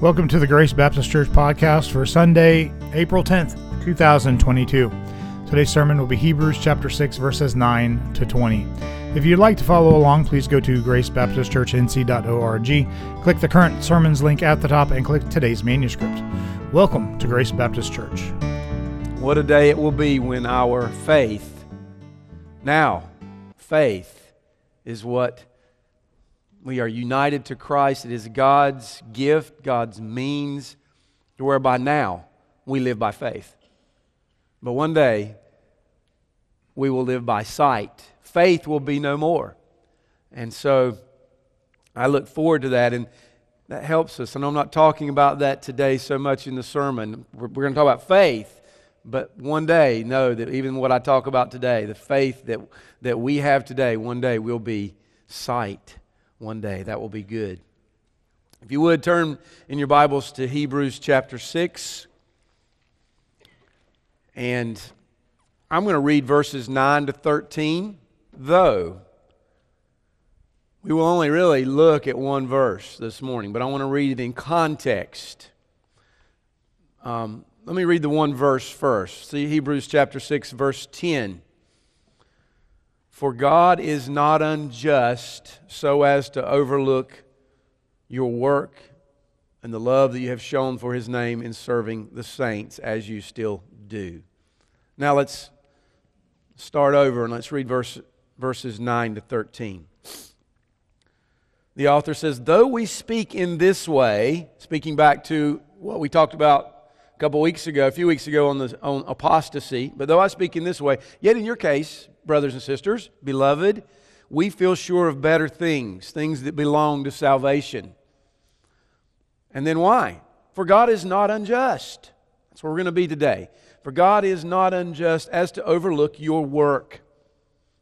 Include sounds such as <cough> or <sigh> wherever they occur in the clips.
Welcome to the Grace Baptist Church podcast for Sunday, April 10th, 2022. Today's sermon will be Hebrews chapter 6 verses 9 to 20. If you'd like to follow along, please go to gracebaptistchurchnc.org, click the current sermons link at the top and click today's manuscript. Welcome to Grace Baptist Church. What a day it will be when our faith, now, faith is what we are united to Christ. It is God's gift, God's means, whereby now we live by faith. But one day, we will live by sight. Faith will be no more. And so I look forward to that, and that helps us. And I'm not talking about that today so much in the sermon. We're, we're going to talk about faith, but one day, know that even what I talk about today, the faith that, that we have today, one day will be sight one day. That will be good. If you would turn in your Bibles to Hebrews chapter 6. And I'm going to read verses 9 to 13, though we will only really look at one verse this morning, but I want to read it in context. Um, let me read the one verse first. See Hebrews chapter 6, verse 10. For God is not unjust so as to overlook your work and the love that you have shown for his name in serving the saints as you still do. Now let's start over and let's read verse, verses 9 to 13. The author says, Though we speak in this way, speaking back to what we talked about couple weeks ago, a few weeks ago on, the, on apostasy, but though I speak in this way, yet in your case, brothers and sisters, beloved, we feel sure of better things, things that belong to salvation. And then why? For God is not unjust. That's where we're going to be today. For God is not unjust as to overlook your work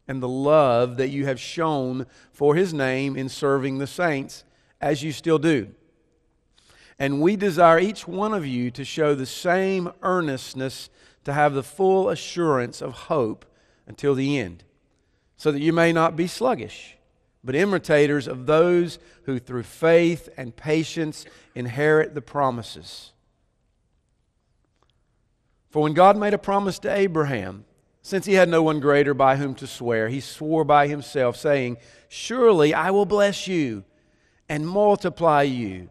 and the love that you have shown for His name in serving the saints, as you still do. And we desire each one of you to show the same earnestness to have the full assurance of hope until the end, so that you may not be sluggish, but imitators of those who through faith and patience inherit the promises. For when God made a promise to Abraham, since he had no one greater by whom to swear, he swore by himself, saying, Surely I will bless you and multiply you.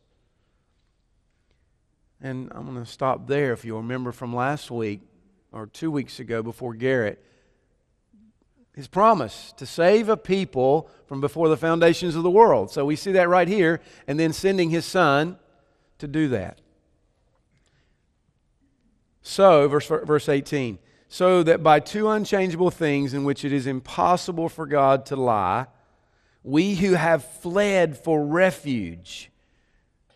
and I'm going to stop there if you remember from last week or two weeks ago before Garrett his promise to save a people from before the foundations of the world. So we see that right here, and then sending his son to do that. So, verse, verse 18, so that by two unchangeable things in which it is impossible for God to lie, we who have fled for refuge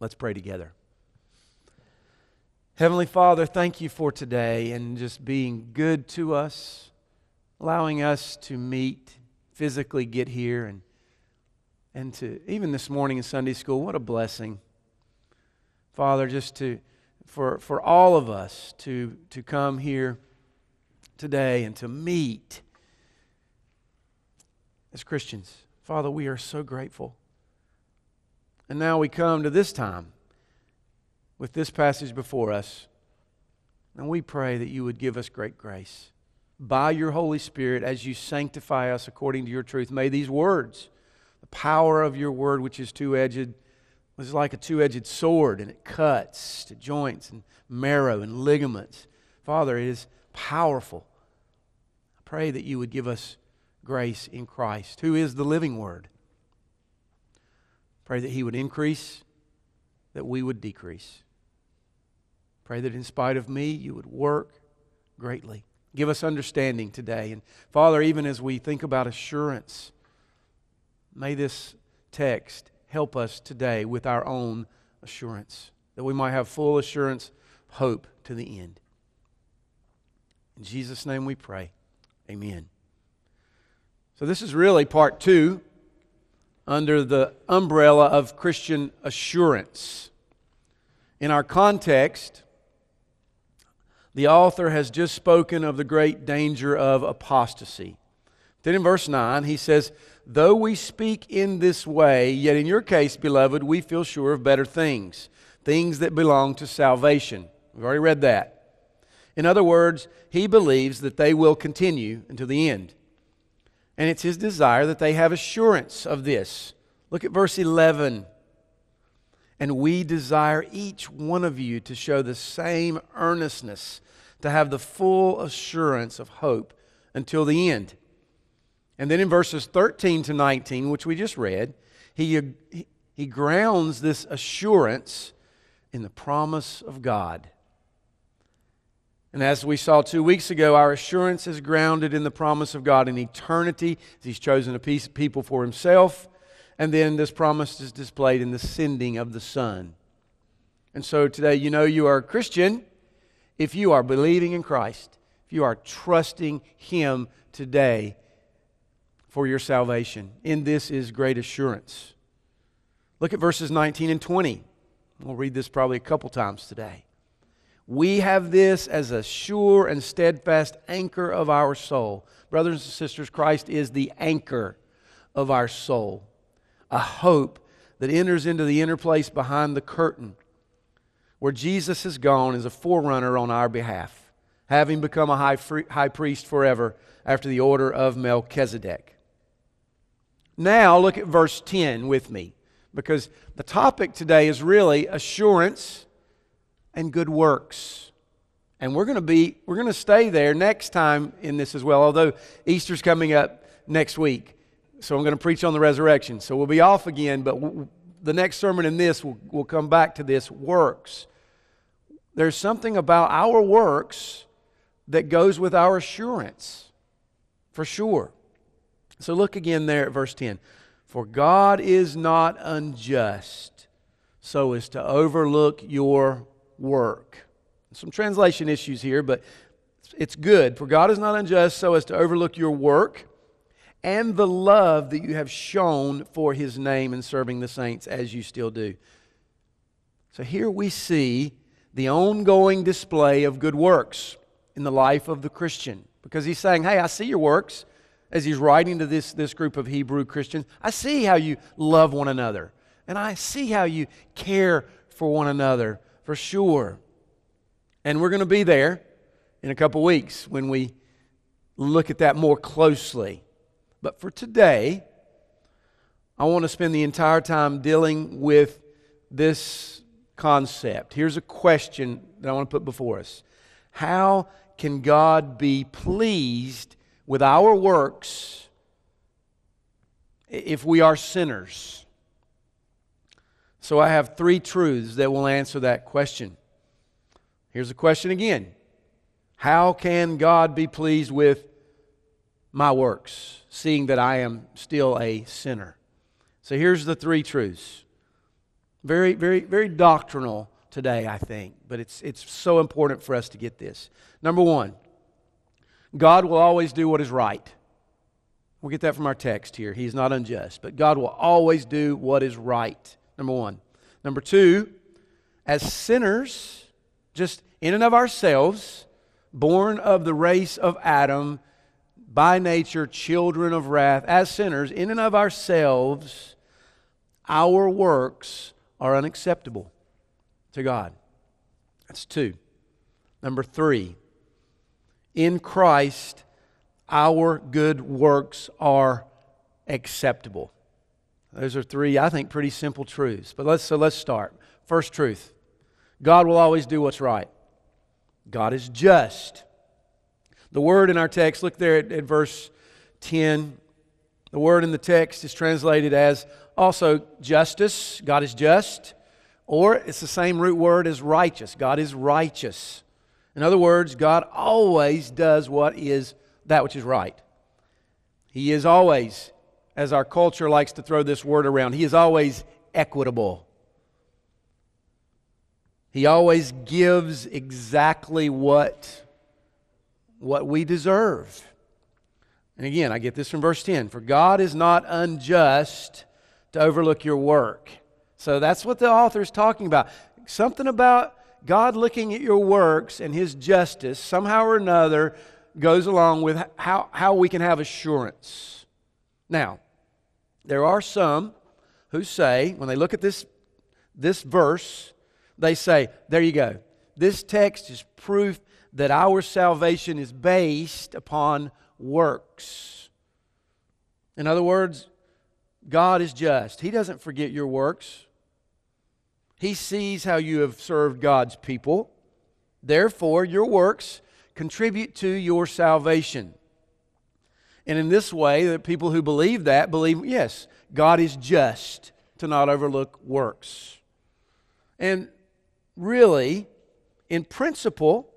Let's pray together. Heavenly Father, thank you for today and just being good to us allowing us to meet, physically get here, and, and to, even this morning in Sunday school, what a blessing. Father, just to, for, for all of us to, to come here today and to meet as Christians. Father, we are so grateful. And now we come to this time with this passage before us. And we pray that you would give us great grace by your Holy Spirit as you sanctify us according to your truth. May these words, the power of your word, which is two edged, was like a two edged sword and it cuts to joints and marrow and ligaments. Father, it is powerful. I pray that you would give us grace in Christ, who is the living Word. Pray that He would increase, that we would decrease. Pray that in spite of me, you would work greatly. Give us understanding today. And Father, even as we think about assurance, may this text help us today with our own assurance, that we might have full assurance, hope to the end. In Jesus' name we pray. Amen. So, this is really part two under the umbrella of Christian assurance. In our context, the author has just spoken of the great danger of apostasy. Then in verse 9, he says, Though we speak in this way, yet in your case, beloved, we feel sure of better things, things that belong to salvation. We've already read that. In other words, he believes that they will continue until the end. And it's his desire that they have assurance of this. Look at verse 11. And we desire each one of you to show the same earnestness, to have the full assurance of hope until the end. And then in verses 13 to 19, which we just read, he, he grounds this assurance in the promise of God. And as we saw two weeks ago, our assurance is grounded in the promise of God in eternity. He's chosen a piece of people for himself. And then this promise is displayed in the sending of the Son. And so today, you know you are a Christian if you are believing in Christ, if you are trusting Him today for your salvation. In this is great assurance. Look at verses 19 and 20. We'll read this probably a couple times today. We have this as a sure and steadfast anchor of our soul. Brothers and sisters, Christ is the anchor of our soul a hope that enters into the inner place behind the curtain, where Jesus has gone as a forerunner on our behalf, having become a high, free, high priest forever after the order of Melchizedek. Now, look at verse 10 with me, because the topic today is really assurance and good works. And we're going to be we're going to stay there next time in this as well, although Easter's coming up next week. So I'm going to preach on the resurrection. So we'll be off again, but the next sermon in this will will come back to this works. There's something about our works that goes with our assurance, for sure. So look again there at verse 10. For God is not unjust so as to overlook your work. Some translation issues here, but it's good. For God is not unjust so as to overlook your work and the love that you have shown for his name in serving the saints as you still do. So here we see the ongoing display of good works in the life of the Christian. Because he's saying, Hey, I see your works. As he's writing to this, this group of Hebrew Christians, I see how you love one another. And I see how you care for one another, for sure. And we're going to be there in a couple weeks when we look at that more closely. But for today, I want to spend the entire time dealing with this concept. Here's a question that I want to put before us How can God be pleased with our works if we are sinners? So I have three truths that will answer that question. Here's the question again How can God be pleased with my works, seeing that I am still a sinner. So here's the three truths. Very, very, very doctrinal today, I think, but it's, it's so important for us to get this. Number one, God will always do what is right. We'll get that from our text here. He's not unjust, but God will always do what is right. Number one. Number two, as sinners, just in and of ourselves, born of the race of Adam, by nature children of wrath, as sinners, in and of ourselves, our works are unacceptable to God. That's two. Number three, in Christ, our good works are acceptable. Those are three, I think, pretty simple truths. But let's so let's start. First truth. God will always do what's right. God is just. The word in our text, look there at, at verse 10. The word in the text is translated as also justice. God is just. Or it's the same root word as righteous. God is righteous. In other words, God always does what is that which is right. He is always, as our culture likes to throw this word around, He is always equitable. He always gives exactly what, what we deserve. And again, I get this from verse 10 For God is not unjust to overlook your work. So that's what the author is talking about. Something about God looking at your works and his justice, somehow or another, goes along with how, how we can have assurance. Now, there are some who say, when they look at this, this verse, they say, there you go. This text is proof that our salvation is based upon works. In other words, God is just. He doesn't forget your works. He sees how you have served God's people. Therefore, your works contribute to your salvation. And in this way, the people who believe that believe, yes, God is just to not overlook works. And really, in principle,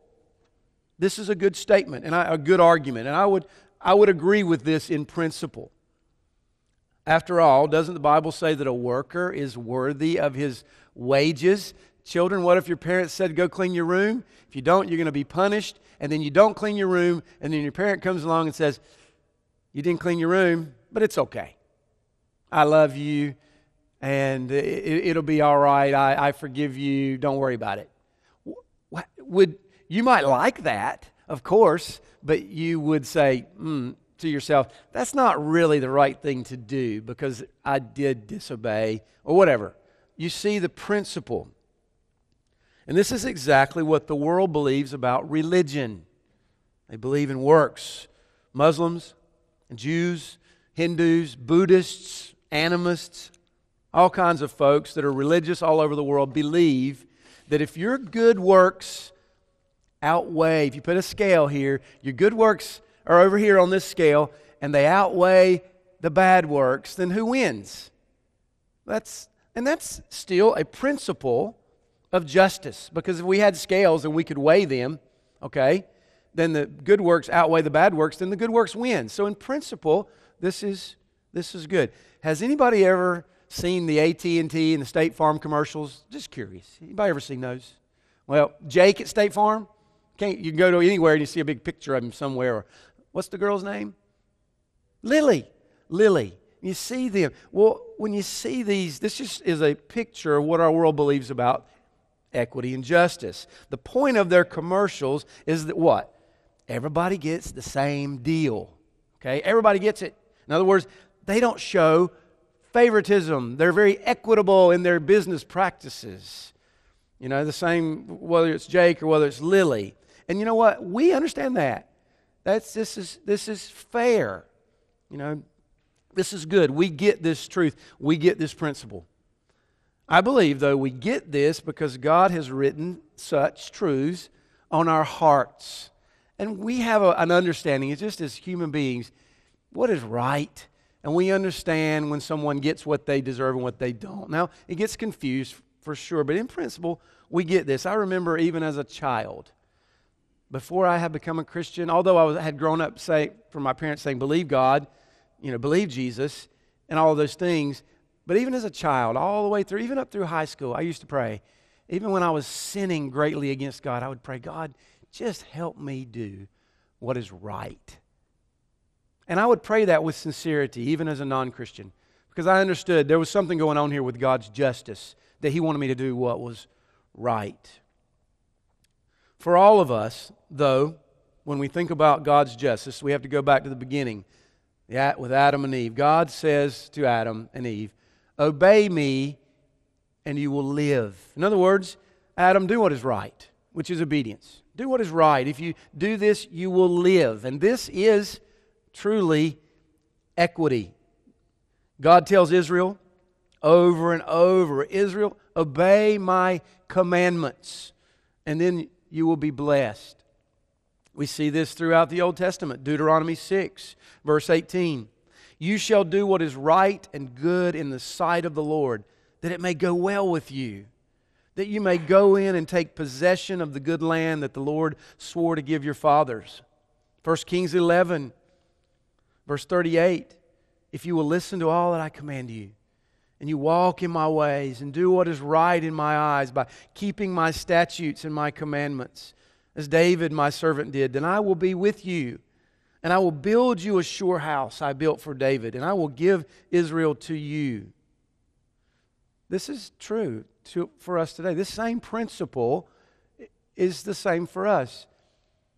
this is a good statement and a good argument. And I would, I would agree with this in principle. After all, doesn't the Bible say that a worker is worthy of his wages. Children, what if your parents said, go clean your room? If you don't, you're going to be punished. And then you don't clean your room, and then your parent comes along and says, You didn't clean your room, but it's okay. I love you, and it, will be all right. I, I forgive you. Don't worry about it. Would, you might like that, of course, but you would say, mm, to yourself, that's not really the right thing to do because I did disobey or whatever you see the principle. And this is exactly what the world believes about religion. They believe in works. Muslims Jews, Hindus, Buddhists, animists, all kinds of folks that are religious all over the world believe that if your good works outweigh, if you put a scale here, your good works are over here on this scale and they outweigh the bad works, then who wins? That's and that's still a principle of justice because if we had scales and we could weigh them, okay, then the good works outweigh the bad works, then the good works win. So in principle, this is this is good. Has anybody ever seen the AT&T and the State Farm commercials? Just curious. Anybody ever seen those? Well, Jake at State Farm, can't you can go to anywhere and you see a big picture of him somewhere. What's the girl's name? Lily. Lily. You see them. Well, when you see these, this just is a picture of what our world believes about equity and justice. The point of their commercials is that what? Everybody gets the same deal. Okay? Everybody gets it. In other words, they don't show favoritism. They're very equitable in their business practices. You know, the same whether it's Jake or whether it's Lily. And you know what? We understand that. That's this is this is fair. You know, this is good. We get this truth, we get this principle. I believe, though, we get this because God has written such truths on our hearts. And we have a, an understanding, it's just as human beings, what is right. And we understand when someone gets what they deserve and what they don't. Now, it gets confused for sure, but in principle, we get this. I remember even as a child, before I had become a Christian, although I was, had grown up say, from my parents saying, believe God, you know, believe Jesus and all those things. But even as a child, all the way through, even up through high school, I used to pray. Even when I was sinning greatly against God, I would pray, God, just help me do what is right. And I would pray that with sincerity, even as a non Christian, because I understood there was something going on here with God's justice, that He wanted me to do what was right. For all of us, though, when we think about God's justice, we have to go back to the beginning with Adam and Eve. God says to Adam and Eve, Obey me and you will live. In other words, Adam, do what is right, which is obedience. Do what is right. If you do this, you will live. And this is truly equity. God tells Israel over and over Israel, obey my commandments, and then you will be blessed. We see this throughout the Old Testament. Deuteronomy 6, verse 18. You shall do what is right and good in the sight of the Lord, that it may go well with you, that you may go in and take possession of the good land that the Lord swore to give your fathers. 1 Kings 11, verse 38. If you will listen to all that I command you, and you walk in my ways, and do what is right in my eyes by keeping my statutes and my commandments, as David, my servant, did, then I will be with you. And I will build you a sure house I built for David, and I will give Israel to you. This is true to, for us today. This same principle is the same for us.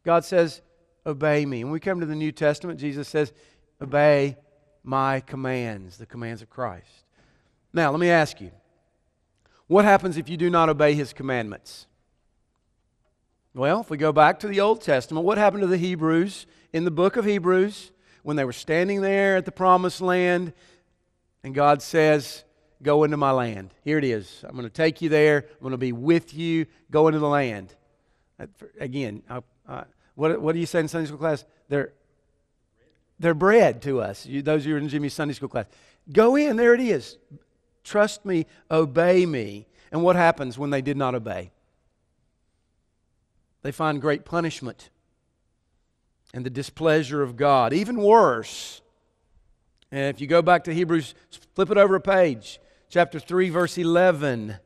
God says, Obey me. When we come to the New Testament, Jesus says, Obey my commands, the commands of Christ. Now, let me ask you what happens if you do not obey his commandments? Well, if we go back to the Old Testament, what happened to the Hebrews in the book of Hebrews when they were standing there at the promised land and God says, Go into my land. Here it is. I'm going to take you there. I'm going to be with you. Go into the land. Again, I, I, what, what do you say in Sunday school class? They're, they're bread to us, you, those of you in Jimmy's Sunday school class. Go in. There it is. Trust me. Obey me. And what happens when they did not obey? they find great punishment and the displeasure of God. Even worse, and if you go back to Hebrews, flip it over a page, chapter 3, verse 11.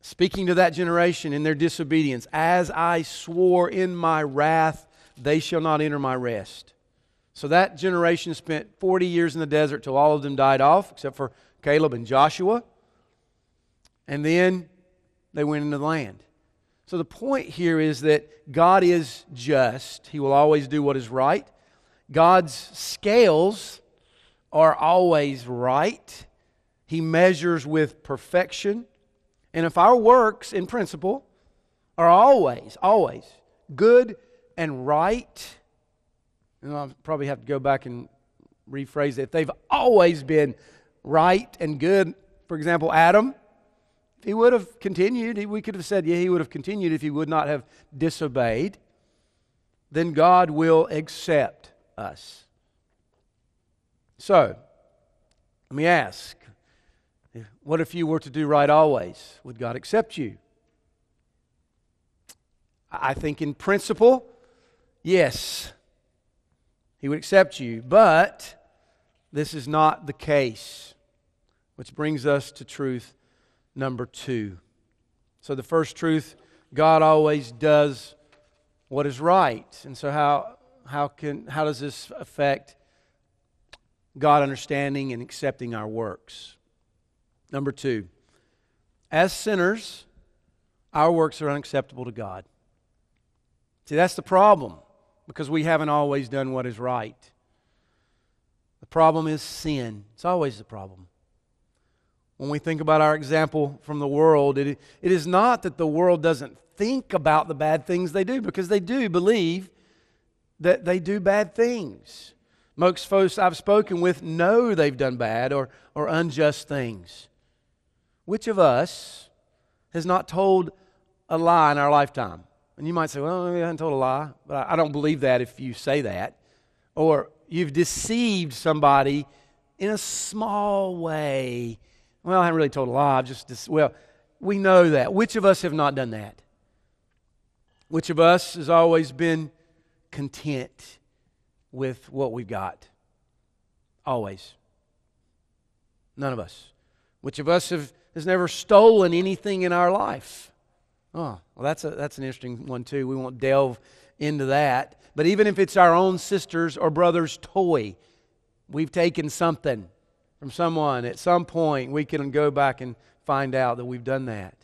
Speaking to that generation in their disobedience, as I swore in my wrath, they shall not enter my rest. So that generation spent 40 years in the desert till all of them died off, except for Caleb and Joshua. And then they went into the land. So the point here is that God is just, He will always do what is right. God's scales are always right. He measures with perfection. And if our works, in principle, are always, always good and right, and I'll probably have to go back and rephrase it. If they've always been right and good, for example, Adam, he would have continued, we could have said, yeah, he would have continued if he would not have disobeyed. Then God will accept us. So, let me ask what if you were to do right always? Would God accept you? I think in principle, yes, He would accept you. But this is not the case, which brings us to truth number two. So, the first truth God always does what is right. And so, how, how, can, how does this affect God understanding and accepting our works? Number two, as sinners, our works are unacceptable to God. See, that's the problem because we haven't always done what is right. The problem is sin. It's always the problem when we think about our example from the world, it, it is not that the world doesn't think about the bad things they do, because they do believe that they do bad things. Most folks I've spoken with know they've done bad or, or unjust things. Which of us has not told a lie in our lifetime? And you might say, well, I haven't told a lie, but I don't believe that if you say that. Or you've deceived somebody in a small way well, I haven't really told a lie. I've just, well, we know that. Which of us have not done that? Which of us has always been content with what we've got? Always. None of us. Which of us have, has never stolen anything in our life? Oh, well, that's, a, that's an interesting one, too. We won't delve into that. But even if it's our own sister's or brother's toy, we've taken something from someone, at some point we can go back and find out that we've done that.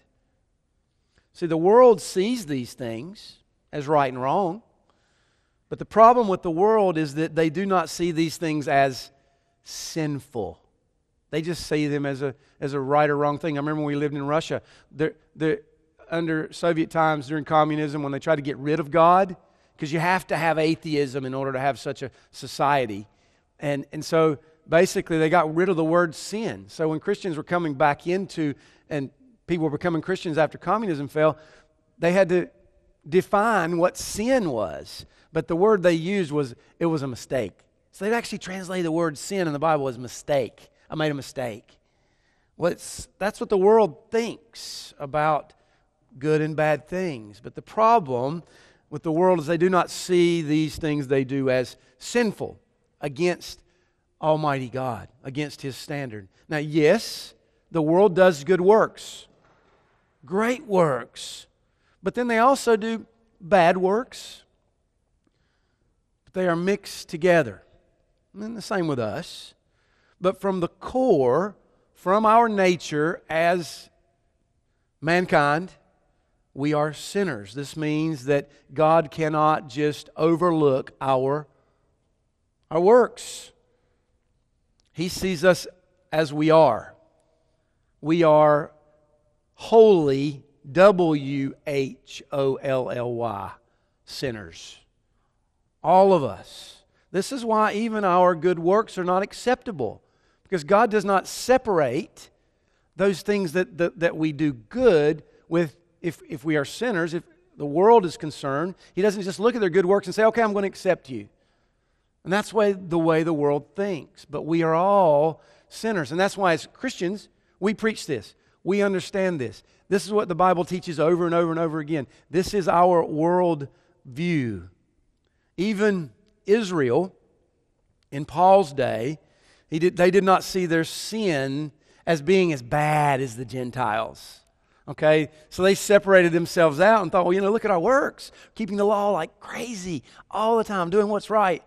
See, the world sees these things as right and wrong. But the problem with the world is that they do not see these things as sinful. They just see them as a, as a right or wrong thing. I remember when we lived in Russia, they're, they're, under Soviet times during communism, when they tried to get rid of God, because you have to have atheism in order to have such a society. And, and so basically they got rid of the word sin. So when Christians were coming back into, and people were becoming Christians after communism fell, they had to define what sin was, but the word they used was it was a mistake. So they'd actually translated the word sin in the Bible as mistake. I made a mistake. Well, that's what the world thinks about good and bad things. But the problem with the world is they do not see these things they do as sinful against Almighty God, against His standard. Now, yes, the world does good works, great works, but then they also do bad works. But they are mixed together. And the same with us. But from the core, from our nature as mankind, we are sinners. This means that God cannot just overlook our, our works. He sees us as we are. We are holy, W H O L L Y, sinners. All of us. This is why even our good works are not acceptable, because God does not separate those things that, that, that we do good with if, if we are sinners, if the world is concerned, He doesn't just look at their good works and say, okay, I'm going to accept you. And that's way, the way the world thinks. But we are all sinners. And that's why, as Christians, we preach this. We understand this. This is what the Bible teaches over and over and over again. This is our world view. Even Israel, in Paul's day, did, they did not see their sin as being as bad as the Gentiles. Okay, so they separated themselves out and thought, well, you know, look at our works, keeping the law like crazy all the time, doing what's right.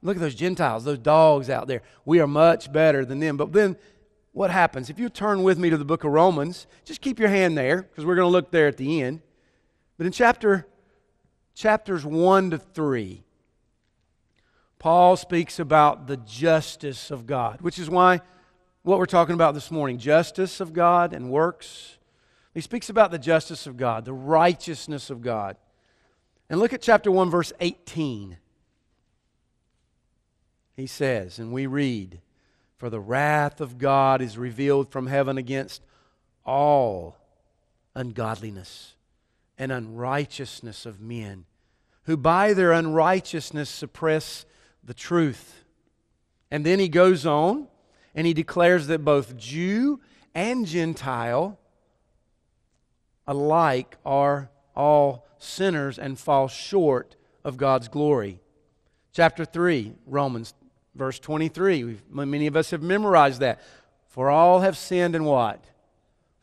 Look at those Gentiles, those dogs out there. We are much better than them. But then what happens? If you turn with me to the book of Romans, just keep your hand there because we're going to look there at the end. But in chapter chapters 1 to 3, Paul speaks about the justice of God, which is why what we're talking about this morning, justice of God and works. He speaks about the justice of God, the righteousness of God. And look at chapter 1 verse 18 he says, and we read, For the wrath of God is revealed from heaven against all ungodliness and unrighteousness of men, who by their unrighteousness suppress the truth. And then he goes on and he declares that both Jew and Gentile alike are all sinners and fall short of God's glory. Chapter 3, Romans Verse 23, We've, many of us have memorized that. For all have sinned and what?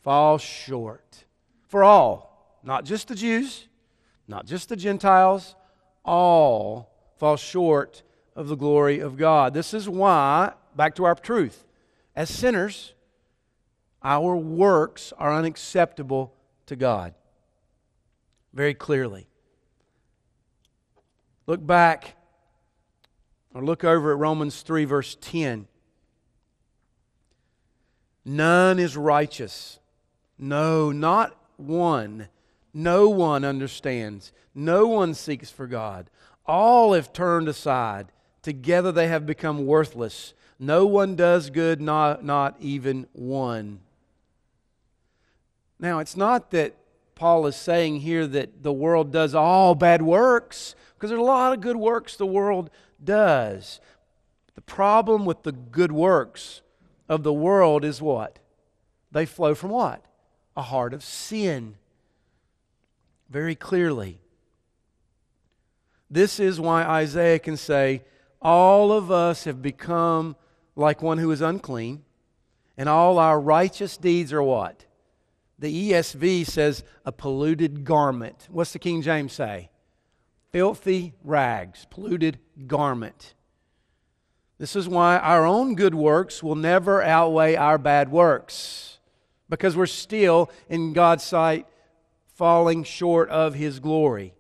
Fall short. For all, not just the Jews, not just the Gentiles, all fall short of the glory of God. This is why, back to our truth, as sinners, our works are unacceptable to God. Very clearly. Look back or look over at Romans 3, verse 10. None is righteous. No, not one. No one understands. No one seeks for God. All have turned aside. Together they have become worthless. No one does good, not, not even one. Now, it's not that Paul is saying here that the world does all bad works, because there's a lot of good works the world does. The problem with the good works of the world is what? They flow from what? A heart of sin. Very clearly. This is why Isaiah can say, All of us have become like one who is unclean, and all our righteous deeds are what? The ESV says a polluted garment. What's the King James say? filthy rags, polluted garment. This is why our own good works will never outweigh our bad works, because we're still, in God's sight, falling short of His glory.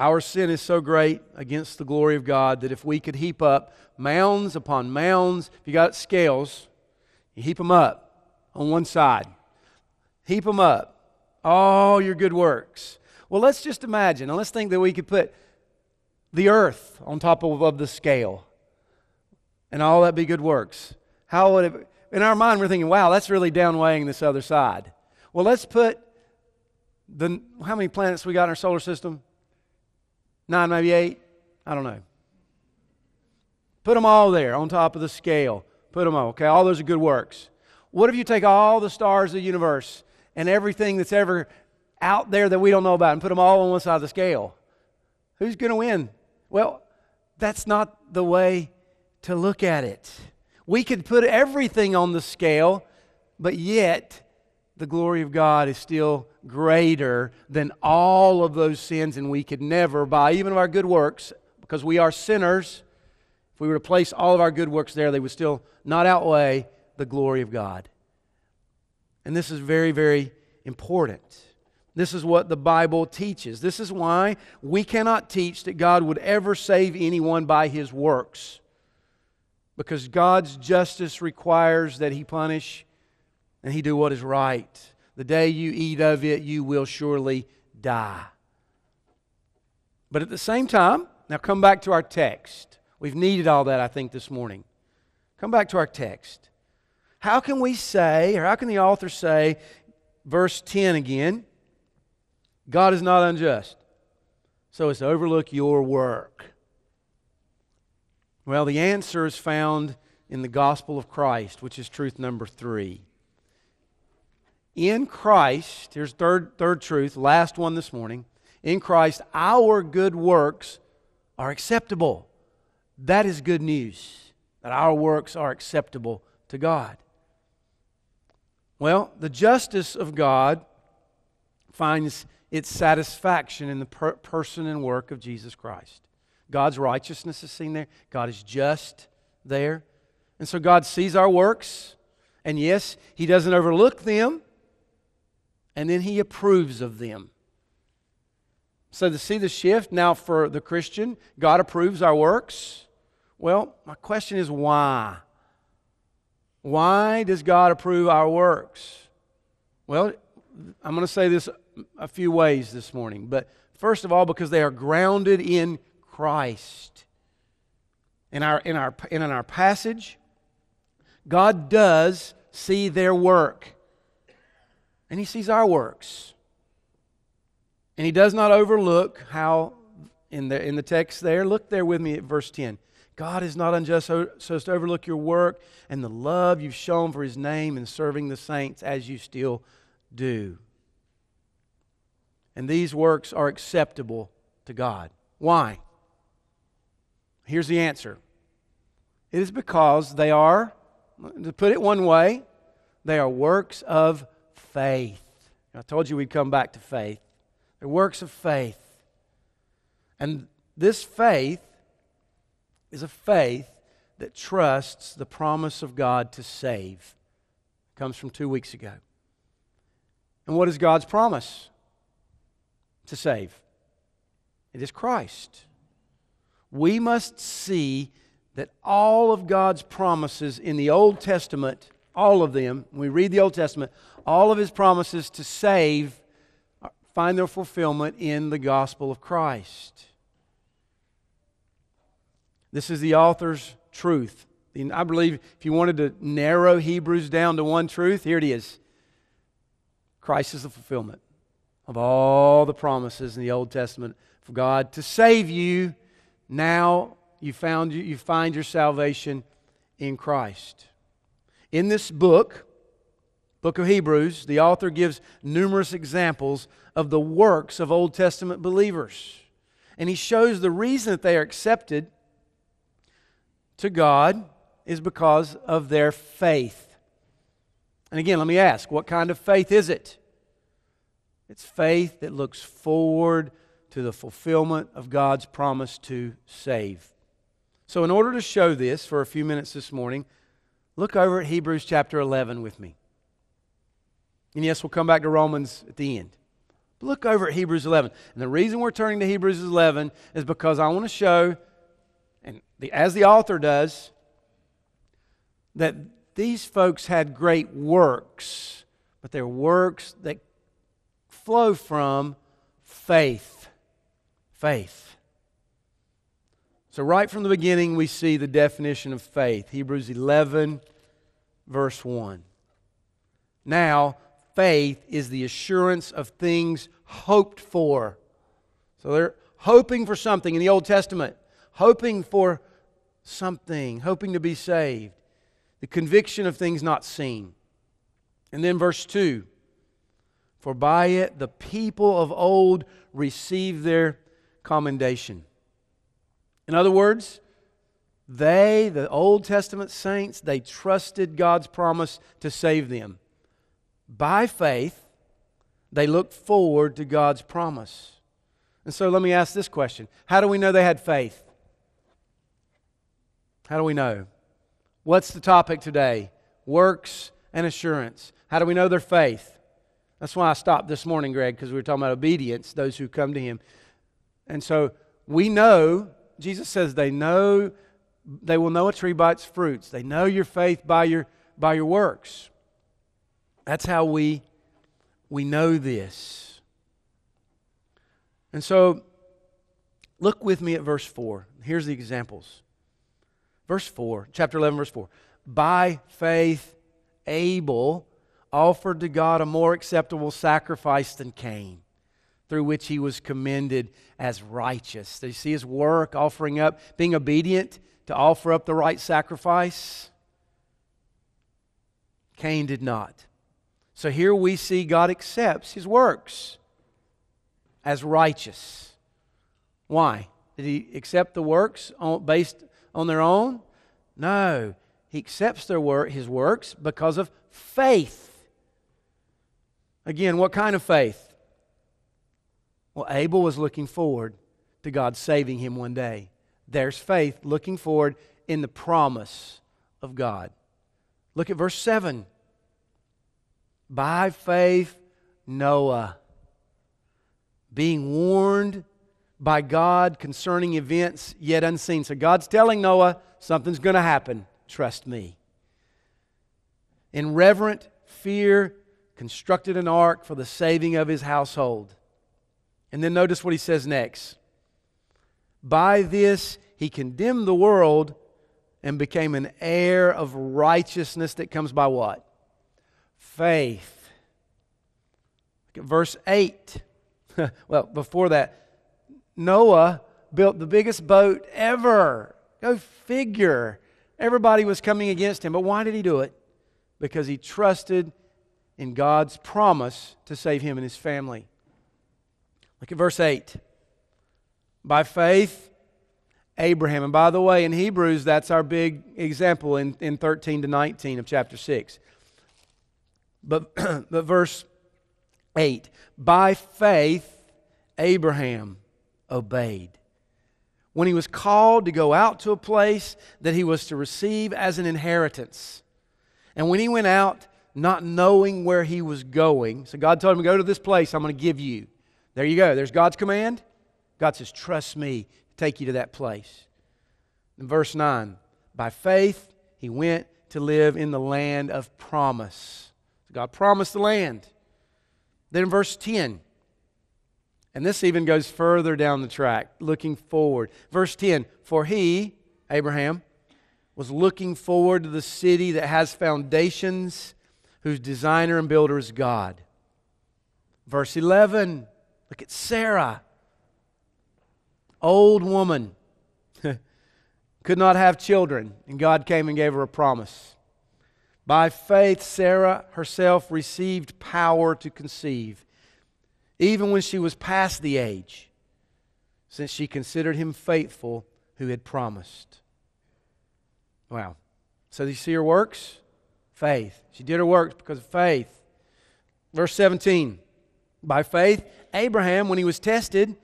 Our sin is so great against the glory of God that if we could heap up mounds upon mounds, if you got scales, you heap them up on one side, heap them up, all your good works. Well, let's just imagine, and let's think that we could put the earth on top of, of the scale and all that be good works. How would it, in our mind, we're thinking, wow, that's really downweighing this other side. Well, let's put the, how many planets we got in our solar system? Nine, maybe eight? I don't know. Put them all there on top of the scale. Put them all, okay? All those are good works. What if you take all the stars of the universe and everything that's ever out there that we don't know about and put them all on one side of the scale? Who's going to win? Well, that's not the way to look at it. We could put everything on the scale, but yet the glory of God is still greater than all of those sins, and we could never, by even of our good works, because we are sinners, if we were to place all of our good works there, they would still not outweigh the glory of God. And this is very, very important. This is what the Bible teaches. This is why we cannot teach that God would ever save anyone by his works. Because God's justice requires that he punish and he do what is right. The day you eat of it, you will surely die. But at the same time, now come back to our text. We've needed all that, I think, this morning. Come back to our text. How can we say, or how can the author say, verse 10 again, God is not unjust, so as to overlook your work? Well, the answer is found in the gospel of Christ, which is truth number three. In Christ, here's third, third truth, last one this morning. In Christ, our good works are acceptable. That is good news, that our works are acceptable to God. Well, the justice of God finds its satisfaction in the per- person and work of Jesus Christ. God's righteousness is seen there, God is just there. And so God sees our works, and yes, He doesn't overlook them, and then He approves of them. So to see the shift now for the Christian, God approves our works. Well, my question is why? Why does God approve our works? Well, I'm going to say this a few ways this morning, but first of all, because they are grounded in Christ. In our, in our, in our passage, God does see their work, and He sees our works. And He does not overlook how, in the, in the text there, look there with me at verse 10. God is not unjust so, so as to overlook your work and the love you've shown for His name in serving the saints as you still do. And these works are acceptable to God. Why? Here's the answer it is because they are, to put it one way, they are works of faith. I told you we'd come back to faith. They're works of faith. And this faith is a faith that trusts the promise of God to save. It comes from two weeks ago. And what is God's promise to save? It is Christ. We must see that all of God's promises in the Old Testament, all of them, when we read the Old Testament, all of his promises to save find their fulfillment in the gospel of Christ. This is the author's truth. I believe if you wanted to narrow Hebrews down to one truth, here it is Christ is the fulfillment of all the promises in the Old Testament for God to save you. Now you, found, you find your salvation in Christ. In this book, book of Hebrews, the author gives numerous examples of the works of Old Testament believers. And he shows the reason that they are accepted to God is because of their faith. And again, let me ask what kind of faith is it? It's faith that looks forward to the fulfillment of God's promise to save. So, in order to show this for a few minutes this morning, look over at Hebrews chapter 11 with me. And yes, we'll come back to Romans at the end. But look over at Hebrews 11. And the reason we're turning to Hebrews 11 is because I want to show and the, as the author does, that these folks had great works, but they're works that flow from faith. Faith. So, right from the beginning, we see the definition of faith Hebrews 11, verse 1. Now, faith is the assurance of things hoped for. So they're hoping for something in the Old Testament, hoping for something, hoping to be saved. The conviction of things not seen. And then verse 2 For by it the people of old received their commendation. In other words, they, the Old Testament saints, they trusted God's promise to save them. By faith, they looked forward to God's promise. And so let me ask this question How do we know they had faith? How do we know? What's the topic today? Works and assurance. How do we know their faith? That's why I stopped this morning, Greg, because we were talking about obedience, those who come to Him. And so we know, Jesus says they know, they will know a tree by its fruits. They know your faith by your, by your works. That's how we, we know this. And so look with me at verse 4. Here's the examples. Verse 4, chapter 11, verse 4. By faith, Abel offered to God a more acceptable sacrifice than Cain, through which he was commended as righteous. Do you see his work offering up, being obedient to offer up the right sacrifice? Cain did not. So here we see God accepts his works as righteous. Why? Did he accept the works based on their own? No. He accepts their work, his works because of faith. Again, what kind of faith? Well, Abel was looking forward to God saving him one day. There's faith looking forward in the promise of God. Look at verse 7. By faith, Noah, being warned by God concerning events yet unseen. So God's telling Noah, something's going to happen. Trust me. In reverent fear, constructed an ark for the saving of his household. And then notice what he says next. By this he condemned the world and became an heir of righteousness that comes by what? Faith. Look at verse 8. <laughs> well, before that, Noah built the biggest boat ever. Go figure. Everybody was coming against him. But why did he do it? Because he trusted in God's promise to save him and his family. Look at verse 8. By faith, Abraham. And by the way, in Hebrews, that's our big example in, in 13 to 19 of chapter 6. But, <clears throat> but verse 8 By faith, Abraham obeyed. When he was called to go out to a place that he was to receive as an inheritance. And when he went out, not knowing where he was going. So God told him, Go to this place I'm going to give you. There you go. There's God's command. God says, Trust me to take you to that place. In verse 9, by faith, he went to live in the land of promise. God promised the land. Then in verse 10, and this even goes further down the track, looking forward. Verse 10 For he, Abraham, was looking forward to the city that has foundations whose designer and builder is God. Verse 11, look at Sarah, old woman, <laughs> could not have children, and God came and gave her a promise. By faith, Sarah herself received power to conceive, even when she was past the age, since she considered him faithful who had promised. Wow. So, you see her works? Faith. She did her works because of faith. Verse 17 By faith, Abraham, when he was tested,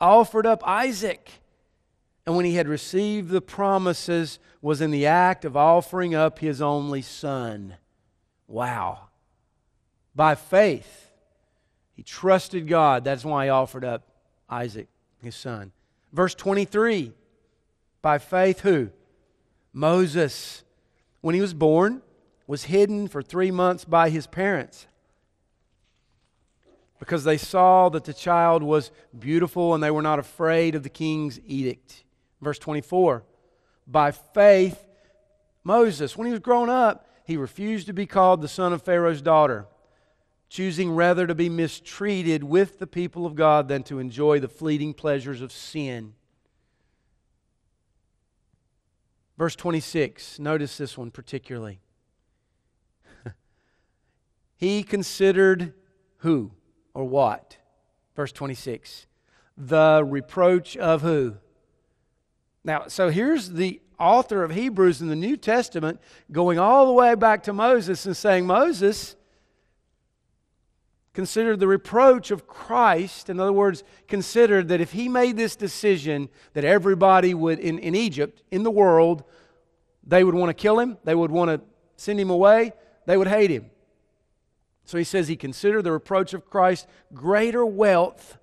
offered up Isaac. And when he had received the promises, was in the act of offering up his only son. Wow. By faith, he trusted God. That's why he offered up Isaac, his son. Verse 23 By faith, who? Moses. When he was born, was hidden for three months by his parents because they saw that the child was beautiful and they were not afraid of the king's edict. Verse 24 By faith, Moses, when he was grown up, he refused to be called the son of Pharaoh's daughter. choosing rather to be mistreated with the people of God than to enjoy the fleeting pleasures of sin. Verse 26, notice this one particularly. <laughs> he considered who or what? Verse 26. The reproach of who? Now, so here's the author of Hebrews in the New Testament going all the way back to Moses and saying, Moses, considered the reproach of Christ. In other words, considered that if he made this decision that everybody would, in, in Egypt, in the world, they would want to kill him, they would want to send him away, they would hate him. So he says he considered the reproach of Christ greater wealth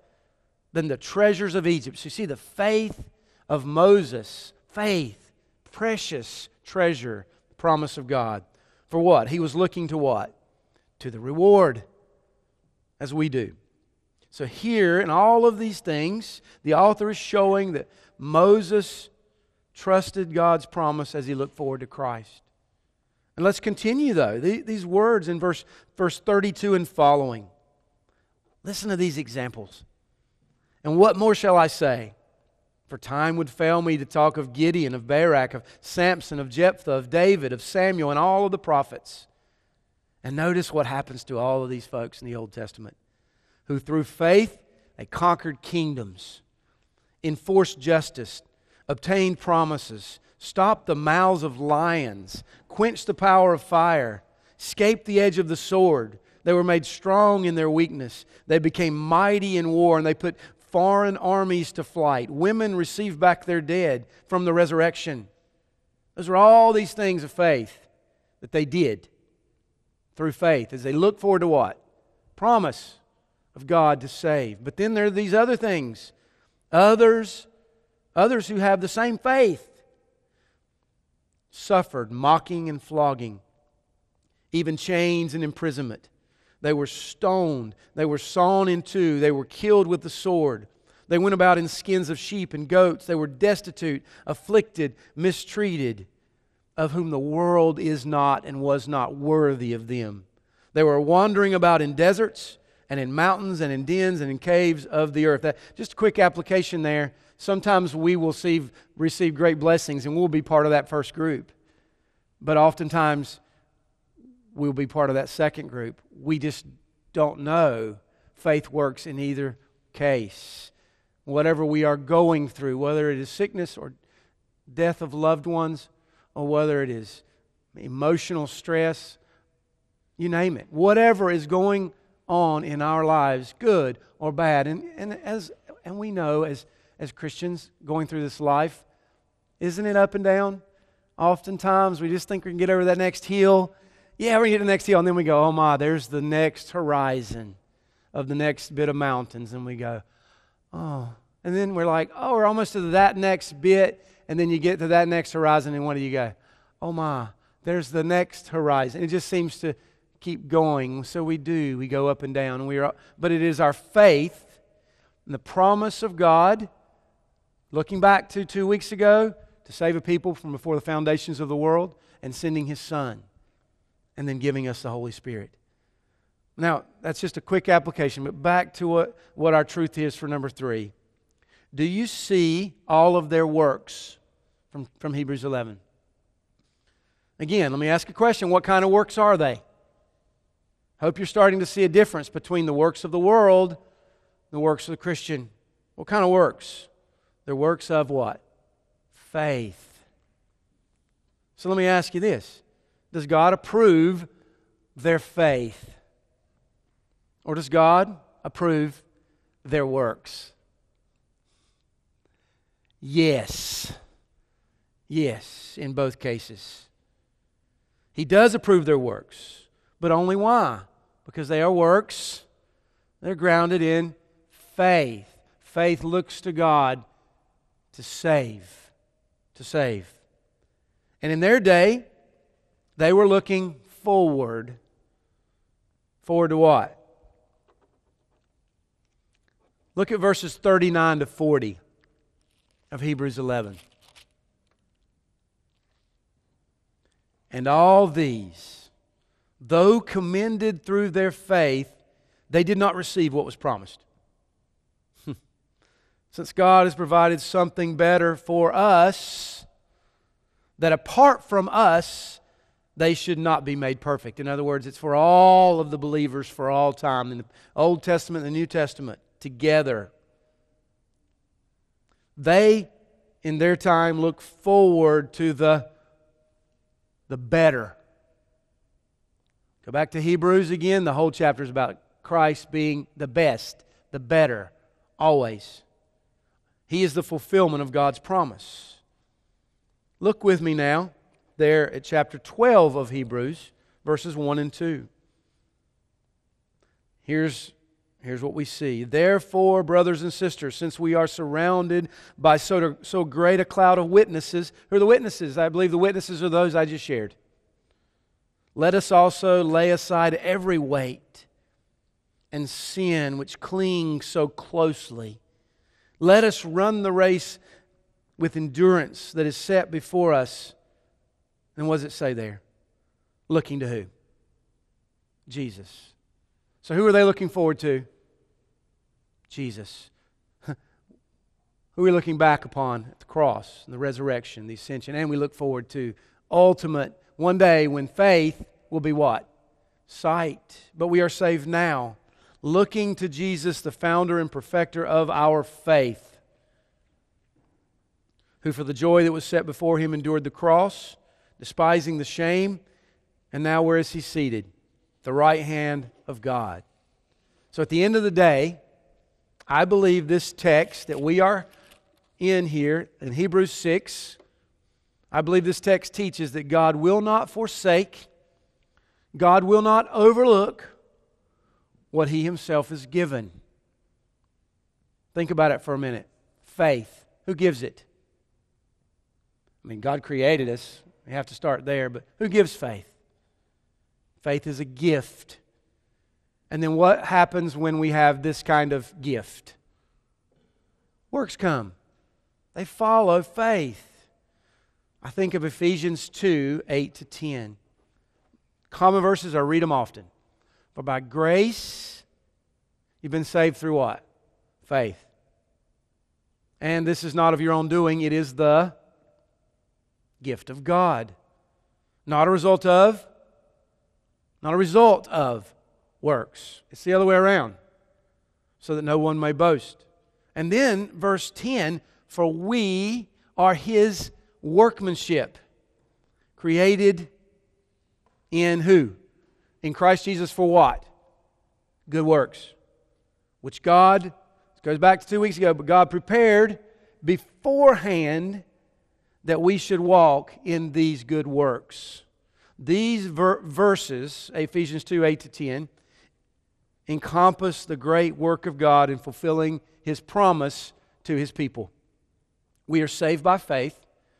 than the treasures of Egypt. So you see the faith of Moses, faith, precious treasure, promise of God. For what? He was looking to what? To the reward as we do. So, here in all of these things, the author is showing that Moses trusted God's promise as he looked forward to Christ. And let's continue, though, these words in verse, verse 32 and following. Listen to these examples. And what more shall I say? For time would fail me to talk of Gideon, of Barak, of Samson, of Jephthah, of David, of Samuel, and all of the prophets and notice what happens to all of these folks in the Old Testament who, through faith, they conquered kingdoms, enforced justice, obtained promises, stopped the mouths of lions, quenched the power of fire, escaped the edge of the sword. They were made strong in their weakness. They became mighty in war, and they put foreign armies to flight. Women receive back their dead from the resurrection. Those are all these things of faith that they did through faith as they look forward to what? Promise of God to save. But then there are these other things. Others, others who have the same faith suffered mocking and flogging, even chains and imprisonment. They were stoned, they were sawn in two, they were killed with the sword. They went about in skins of sheep and goats. They were destitute, afflicted, mistreated of whom the world is not and was not worthy of them. They were wandering about in deserts and in mountains and in dens and in caves of the earth. That, just a quick application there. Sometimes we will see, receive great blessings and we'll be part of that first group. But oftentimes we'll be part of that second group. We just don't know. Faith works in either case. Whatever we are going through, whether it is sickness or death of loved ones, or whether it is emotional stress, you name it. Whatever is going on in our lives, good or bad. And, and, as, and we know as, as Christians going through this life, isn't it up and down? Oftentimes we just think we can get over that next hill. Yeah, we're going to get the next hill. And then we go, oh my, there's the next horizon of the next bit of mountains. And we go, oh. And then we're like, oh, we're almost to that next bit and then you get to that next horizon, and what do you go? Oh my, there's the next horizon. It just seems to keep going. So we do. We go up and down. We are, but it is our faith and the promise of God, looking back to two weeks ago, to save a people from before the foundations of the world, and sending His Son, and then giving us the Holy Spirit. Now, that's just a quick application, but back to what, what our truth is for number three. Do you see all of their works from, from Hebrews 11? Again, let me ask a question. What kind of works are they? Hope you're starting to see a difference between the works of the world and the works of the Christian. What kind of works? They're works of what? Faith. So let me ask you this Does God approve their faith? Or does God approve their works? Yes. Yes, in both cases. He does approve their works, but only why? Because they are works, they're grounded in faith. Faith looks to God to save, to save. And in their day, they were looking forward. Forward to what? Look at verses 39 to 40 of Hebrews 11. And all these, though commended through their faith, they did not receive what was promised. Hmm. Since God has provided something better for us, that apart from us, they should not be made perfect. In other words, it's for all of the believers for all time, in the Old Testament and the New Testament, together. They, in their time, look forward to the, the better. Go back to Hebrews again. The whole chapter is about Christ being the best, the better, always. He is the fulfillment of God's promise. Look with me now there at chapter 12 of Hebrews, verses 1 and 2. Here's, here's what we see. Therefore, brothers and sisters, since we are surrounded by so, so great a cloud of witnesses, who are the witnesses? I believe the witnesses are those I just shared. Let us also lay aside every weight and sin which clings so closely. Let us run the race with endurance that is set before us and what does it say there? Looking to who? Jesus. So who are they looking forward to? Jesus. <laughs> who are we looking back upon at the cross, the resurrection, the ascension, and we look forward to ultimate one day when faith will be what? Sight. But we are saved now, looking to Jesus, the founder and perfecter of our faith, who for the joy that was set before him endured the cross despising the shame, and now where is he seated? The right hand of God. So at the end of the day, I believe this text that we are in here in Hebrews 6, I believe this text teaches that God will not forsake, God will not overlook what He Himself has given. Think about it for a minute. Faith. Who gives it? I mean, God created us. We have to start there. But who gives faith? Faith is a gift. And then what happens when we have this kind of gift? Works come, they follow faith. I think of Ephesians 2 8 to 10. Common verses, I read them often. For by grace, you've been saved through what? Faith. And this is not of your own doing, it is the gift of God. Not a result of, not a result of works. It's the other way around, so that no one may boast. And then, verse 10 For we are his workmanship, created in who? In Christ Jesus for what? Good works. Which God, goes back to two weeks ago, but God prepared beforehand that we should walk in these good works. These ver- verses, Ephesians 2 8 to 10, encompass the great work of God in fulfilling His promise to His people. We are saved by faith,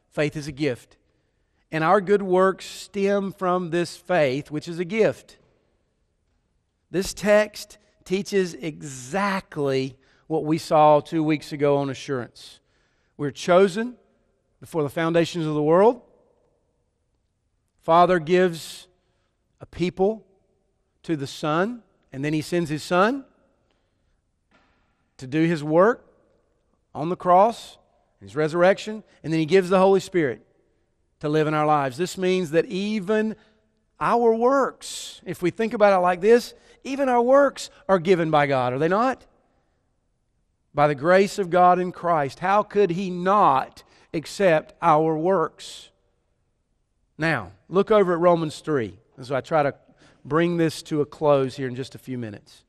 faith is a gift. And our good works stem from this faith, which is a gift. This text teaches exactly what we saw two weeks ago on assurance. We're chosen, before the foundations of the world. Father gives a people to the Son, and then He sends His Son to do His work on the cross, His resurrection, and then He gives the Holy Spirit to live in our lives. This means that even our works, if we think about it like this, even our works are given by God, are they not? By the grace of God in Christ. How could He not accept our works. Now, look over at Romans 3 as I try to bring this to a close here in just a few minutes.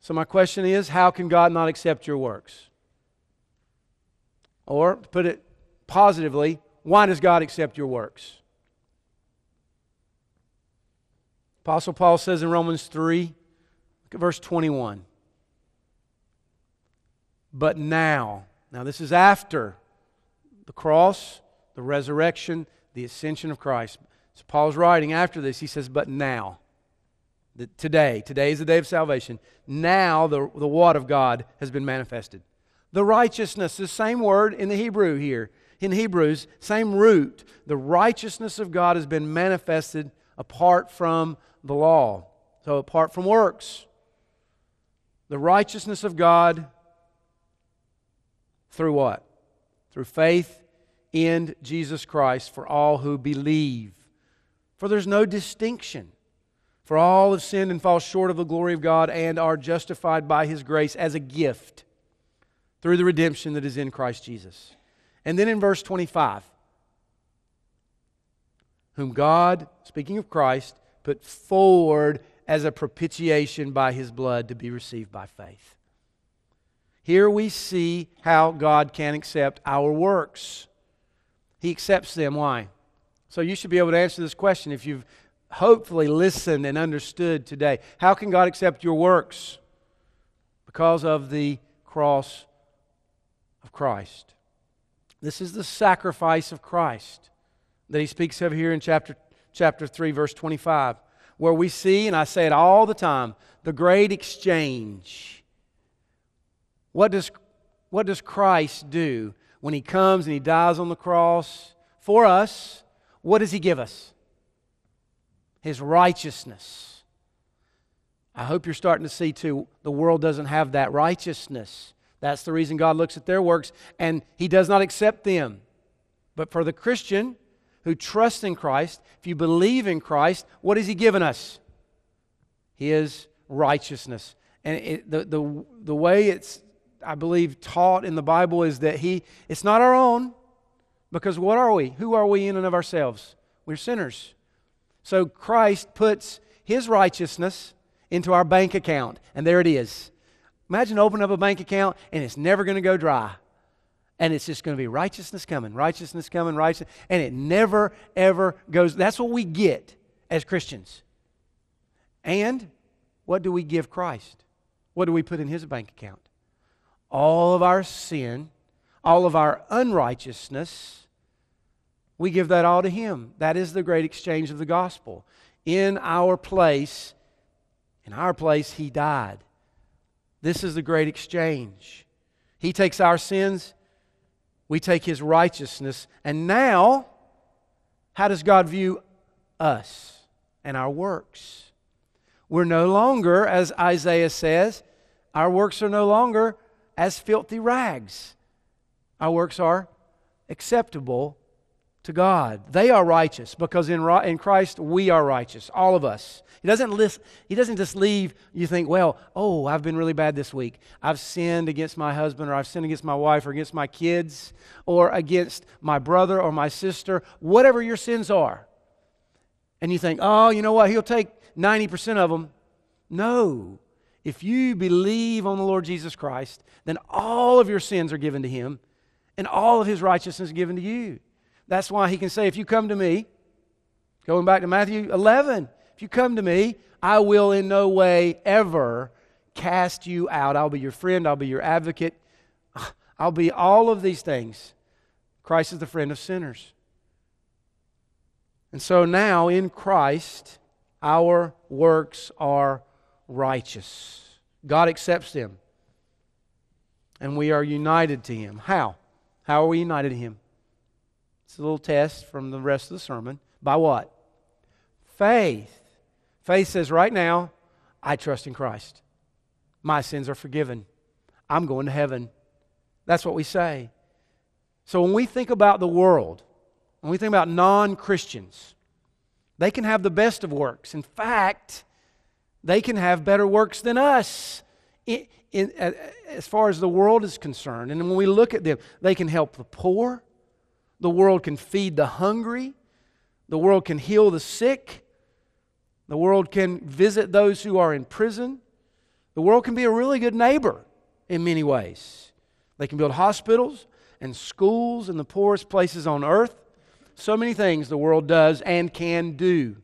So, my question is how can God not accept your works? Or, to put it positively, why does God accept your works? Apostle Paul says in Romans 3, look at verse 21. But now, now, this is after the cross, the resurrection, the ascension of Christ. So, Paul's writing after this. He says, But now, today, today is the day of salvation. Now, the, the what of God has been manifested. The righteousness, the same word in the Hebrew here. in Hebrews, same root. The righteousness of God has been manifested apart from the law. So, apart from works. The righteousness of God through what? Through faith in Jesus Christ for all who believe. For there's no distinction. For all have sinned and fall short of the glory of God and are justified by his grace as a gift through the redemption that is in Christ Jesus. And then in verse 25, whom God, speaking of Christ, put forward as a propitiation by his blood to be received by faith. Here we see how God can accept our works. He accepts them. Why? So you should be able to answer this question if you've hopefully listened and understood today. How can God accept your works? Because of the cross of Christ. This is the sacrifice of Christ that he speaks of here in chapter, chapter 3, verse 25, where we see, and I say it all the time, the great exchange. What does, what does Christ do when he comes and he dies on the cross for us? What does he give us? His righteousness. I hope you're starting to see, too, the world doesn't have that righteousness. That's the reason God looks at their works and He does not accept them. But for the Christian who trusts in Christ, if you believe in Christ, what has He given us? His righteousness. And it, the, the, the way it's, I believe, taught in the Bible is that He, it's not our own, because what are we? Who are we in and of ourselves? We're sinners. So Christ puts His righteousness into our bank account, and there it is. Imagine opening up a bank account and it's never going to go dry. And it's just going to be righteousness coming, righteousness coming, righteousness. And it never, ever goes. That's what we get as Christians. And what do we give Christ? What do we put in his bank account? All of our sin, all of our unrighteousness, we give that all to him. That is the great exchange of the gospel. In our place, in our place, he died. This is the great exchange. He takes our sins, we take his righteousness, and now, how does God view us and our works? We're no longer, as Isaiah says, our works are no longer as filthy rags. Our works are acceptable to God. They are righteous because in, in Christ we are righteous, all of us. He doesn't, list, he doesn't just leave you think, well, oh, I've been really bad this week. I've sinned against my husband or I've sinned against my wife or against my kids or against my brother or my sister, whatever your sins are. And you think, oh, you know what? He'll take 90% of them. No. If you believe on the Lord Jesus Christ, then all of your sins are given to him and all of his righteousness is given to you. That's why he can say, If you come to me, going back to Matthew 11, if you come to me, I will in no way ever cast you out. I'll be your friend, I'll be your advocate, <sighs> I'll be all of these things. Christ is the friend of sinners. And so now in Christ, our works are righteous. God accepts them. And we are united to Him. How? How are we united to Him? It's a little test from the rest of the sermon. By what? Faith. Faith says, right now, I trust in Christ. My sins are forgiven. I'm going to heaven. That's what we say. So when we think about the world, when we think about non Christians, they can have the best of works. In fact, they can have better works than us in, in, as far as the world is concerned. And when we look at them, they can help the poor, the world can feed the hungry. The world can heal the sick. The world can visit those who are in prison. The world can be a really good neighbor in many ways. They can build hospitals and schools in the poorest places on earth. So many things the world does and can do.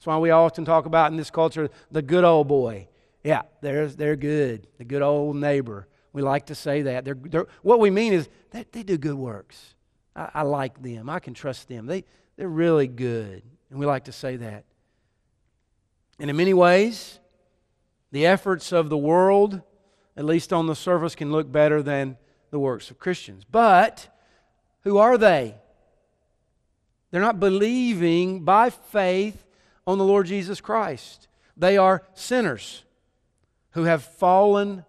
That's why we often talk about in this culture the good old boy. Yeah, they're, they're good. The good old neighbor. We like to say that. They're, they're, what we mean is that they do good works. I, I like them. I can trust them. They, they're really good. And we like to say that. And in many ways, the efforts of the world, at least on the surface, can look better than the works of Christians. But Who are they? They're not believing by faith on the Lord Jesus Christ. They are sinners who have fallen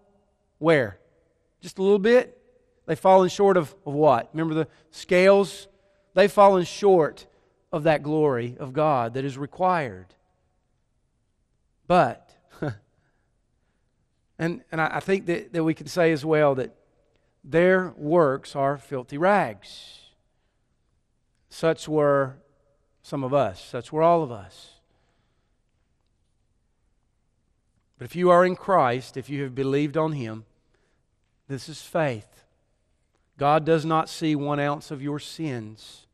where? Just a little bit? They've fallen short of, of what? Remember the scales? They've fallen short of that glory of God that is required. But, <laughs> and, and I think that, that we can say as well that their works are filthy rags. Such were some of us, such were all of us. But if you are in Christ, if you have believed on Him, this is faith. God does not see one ounce of your sins,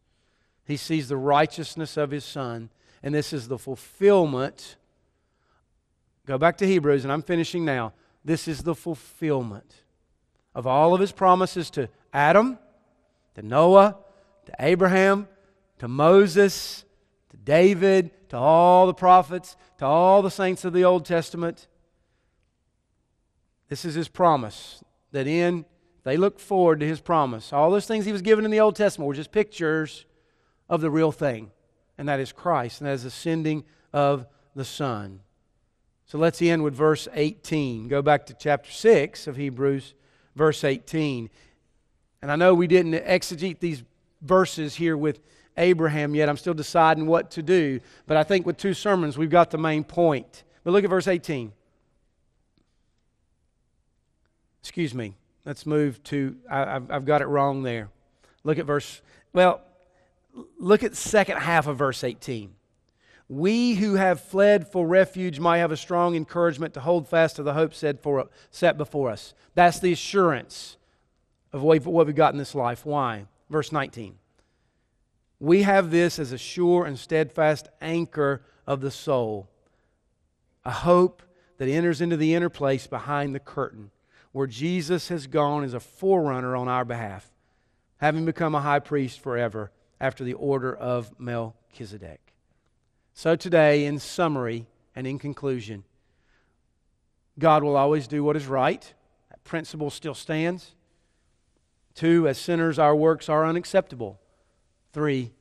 He sees the righteousness of His Son. And this is the fulfillment. Go back to Hebrews, and I'm finishing now. This is the fulfillment of all of His promises to Adam, to Noah, to Abraham, to Moses, to David, to all the prophets, to all the saints of the Old Testament. This is his promise that in they look forward to his promise. All those things he was given in the Old Testament were just pictures of the real thing, and that is Christ, and that is the sending of the Son. So let's end with verse 18. Go back to chapter 6 of Hebrews, verse 18. And I know we didn't exegete these verses here with Abraham yet. I'm still deciding what to do. But I think with two sermons, we've got the main point. But look at verse 18. Excuse me. Let's move to, I, have I've got it wrong there. Look at verse, well, look at second half of verse 18. We who have fled for refuge might have a strong encouragement to hold fast to the hope set, for, set before us. That's the assurance of what we've got in this life. Why? Verse 19. We have this as a sure and steadfast anchor of the soul, a hope that enters into the inner place behind the curtain where Jesus has gone as a forerunner on our behalf, having become a high priest forever after the order of Melchizedek. So, today, in summary and in conclusion, God will always do what is right. That principle still stands. Two, as sinners, our works are unacceptable. Three,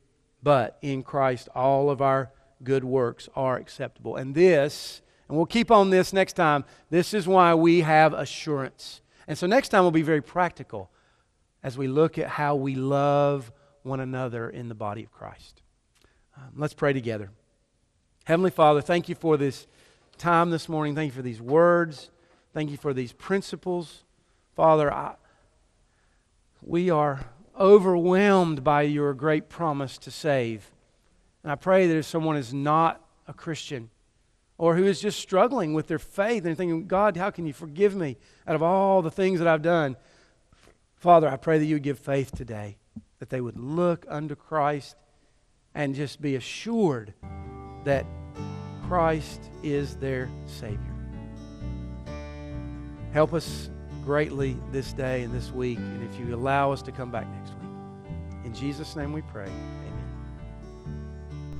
but in Christ, all of our good works are acceptable. And this and we'll keep on this next time. This is why we have assurance. And so next time we'll be very practical as we look at how we love one another in the body of Christ. Um, let's pray together. Heavenly Father, thank you for this time this morning. Thank you for these words. Thank you for these principles. Father, I, we are overwhelmed by your great promise to save. And I pray that if someone is not a Christian, or who is just struggling with their faith and thinking, God, how can you forgive me out of all the things that I've done? Father, I pray that you would give faith today, that they would look unto Christ and just be assured that Christ is their Savior. Help us greatly this day and this week, and if you allow us to come back next week. In Jesus' name we pray.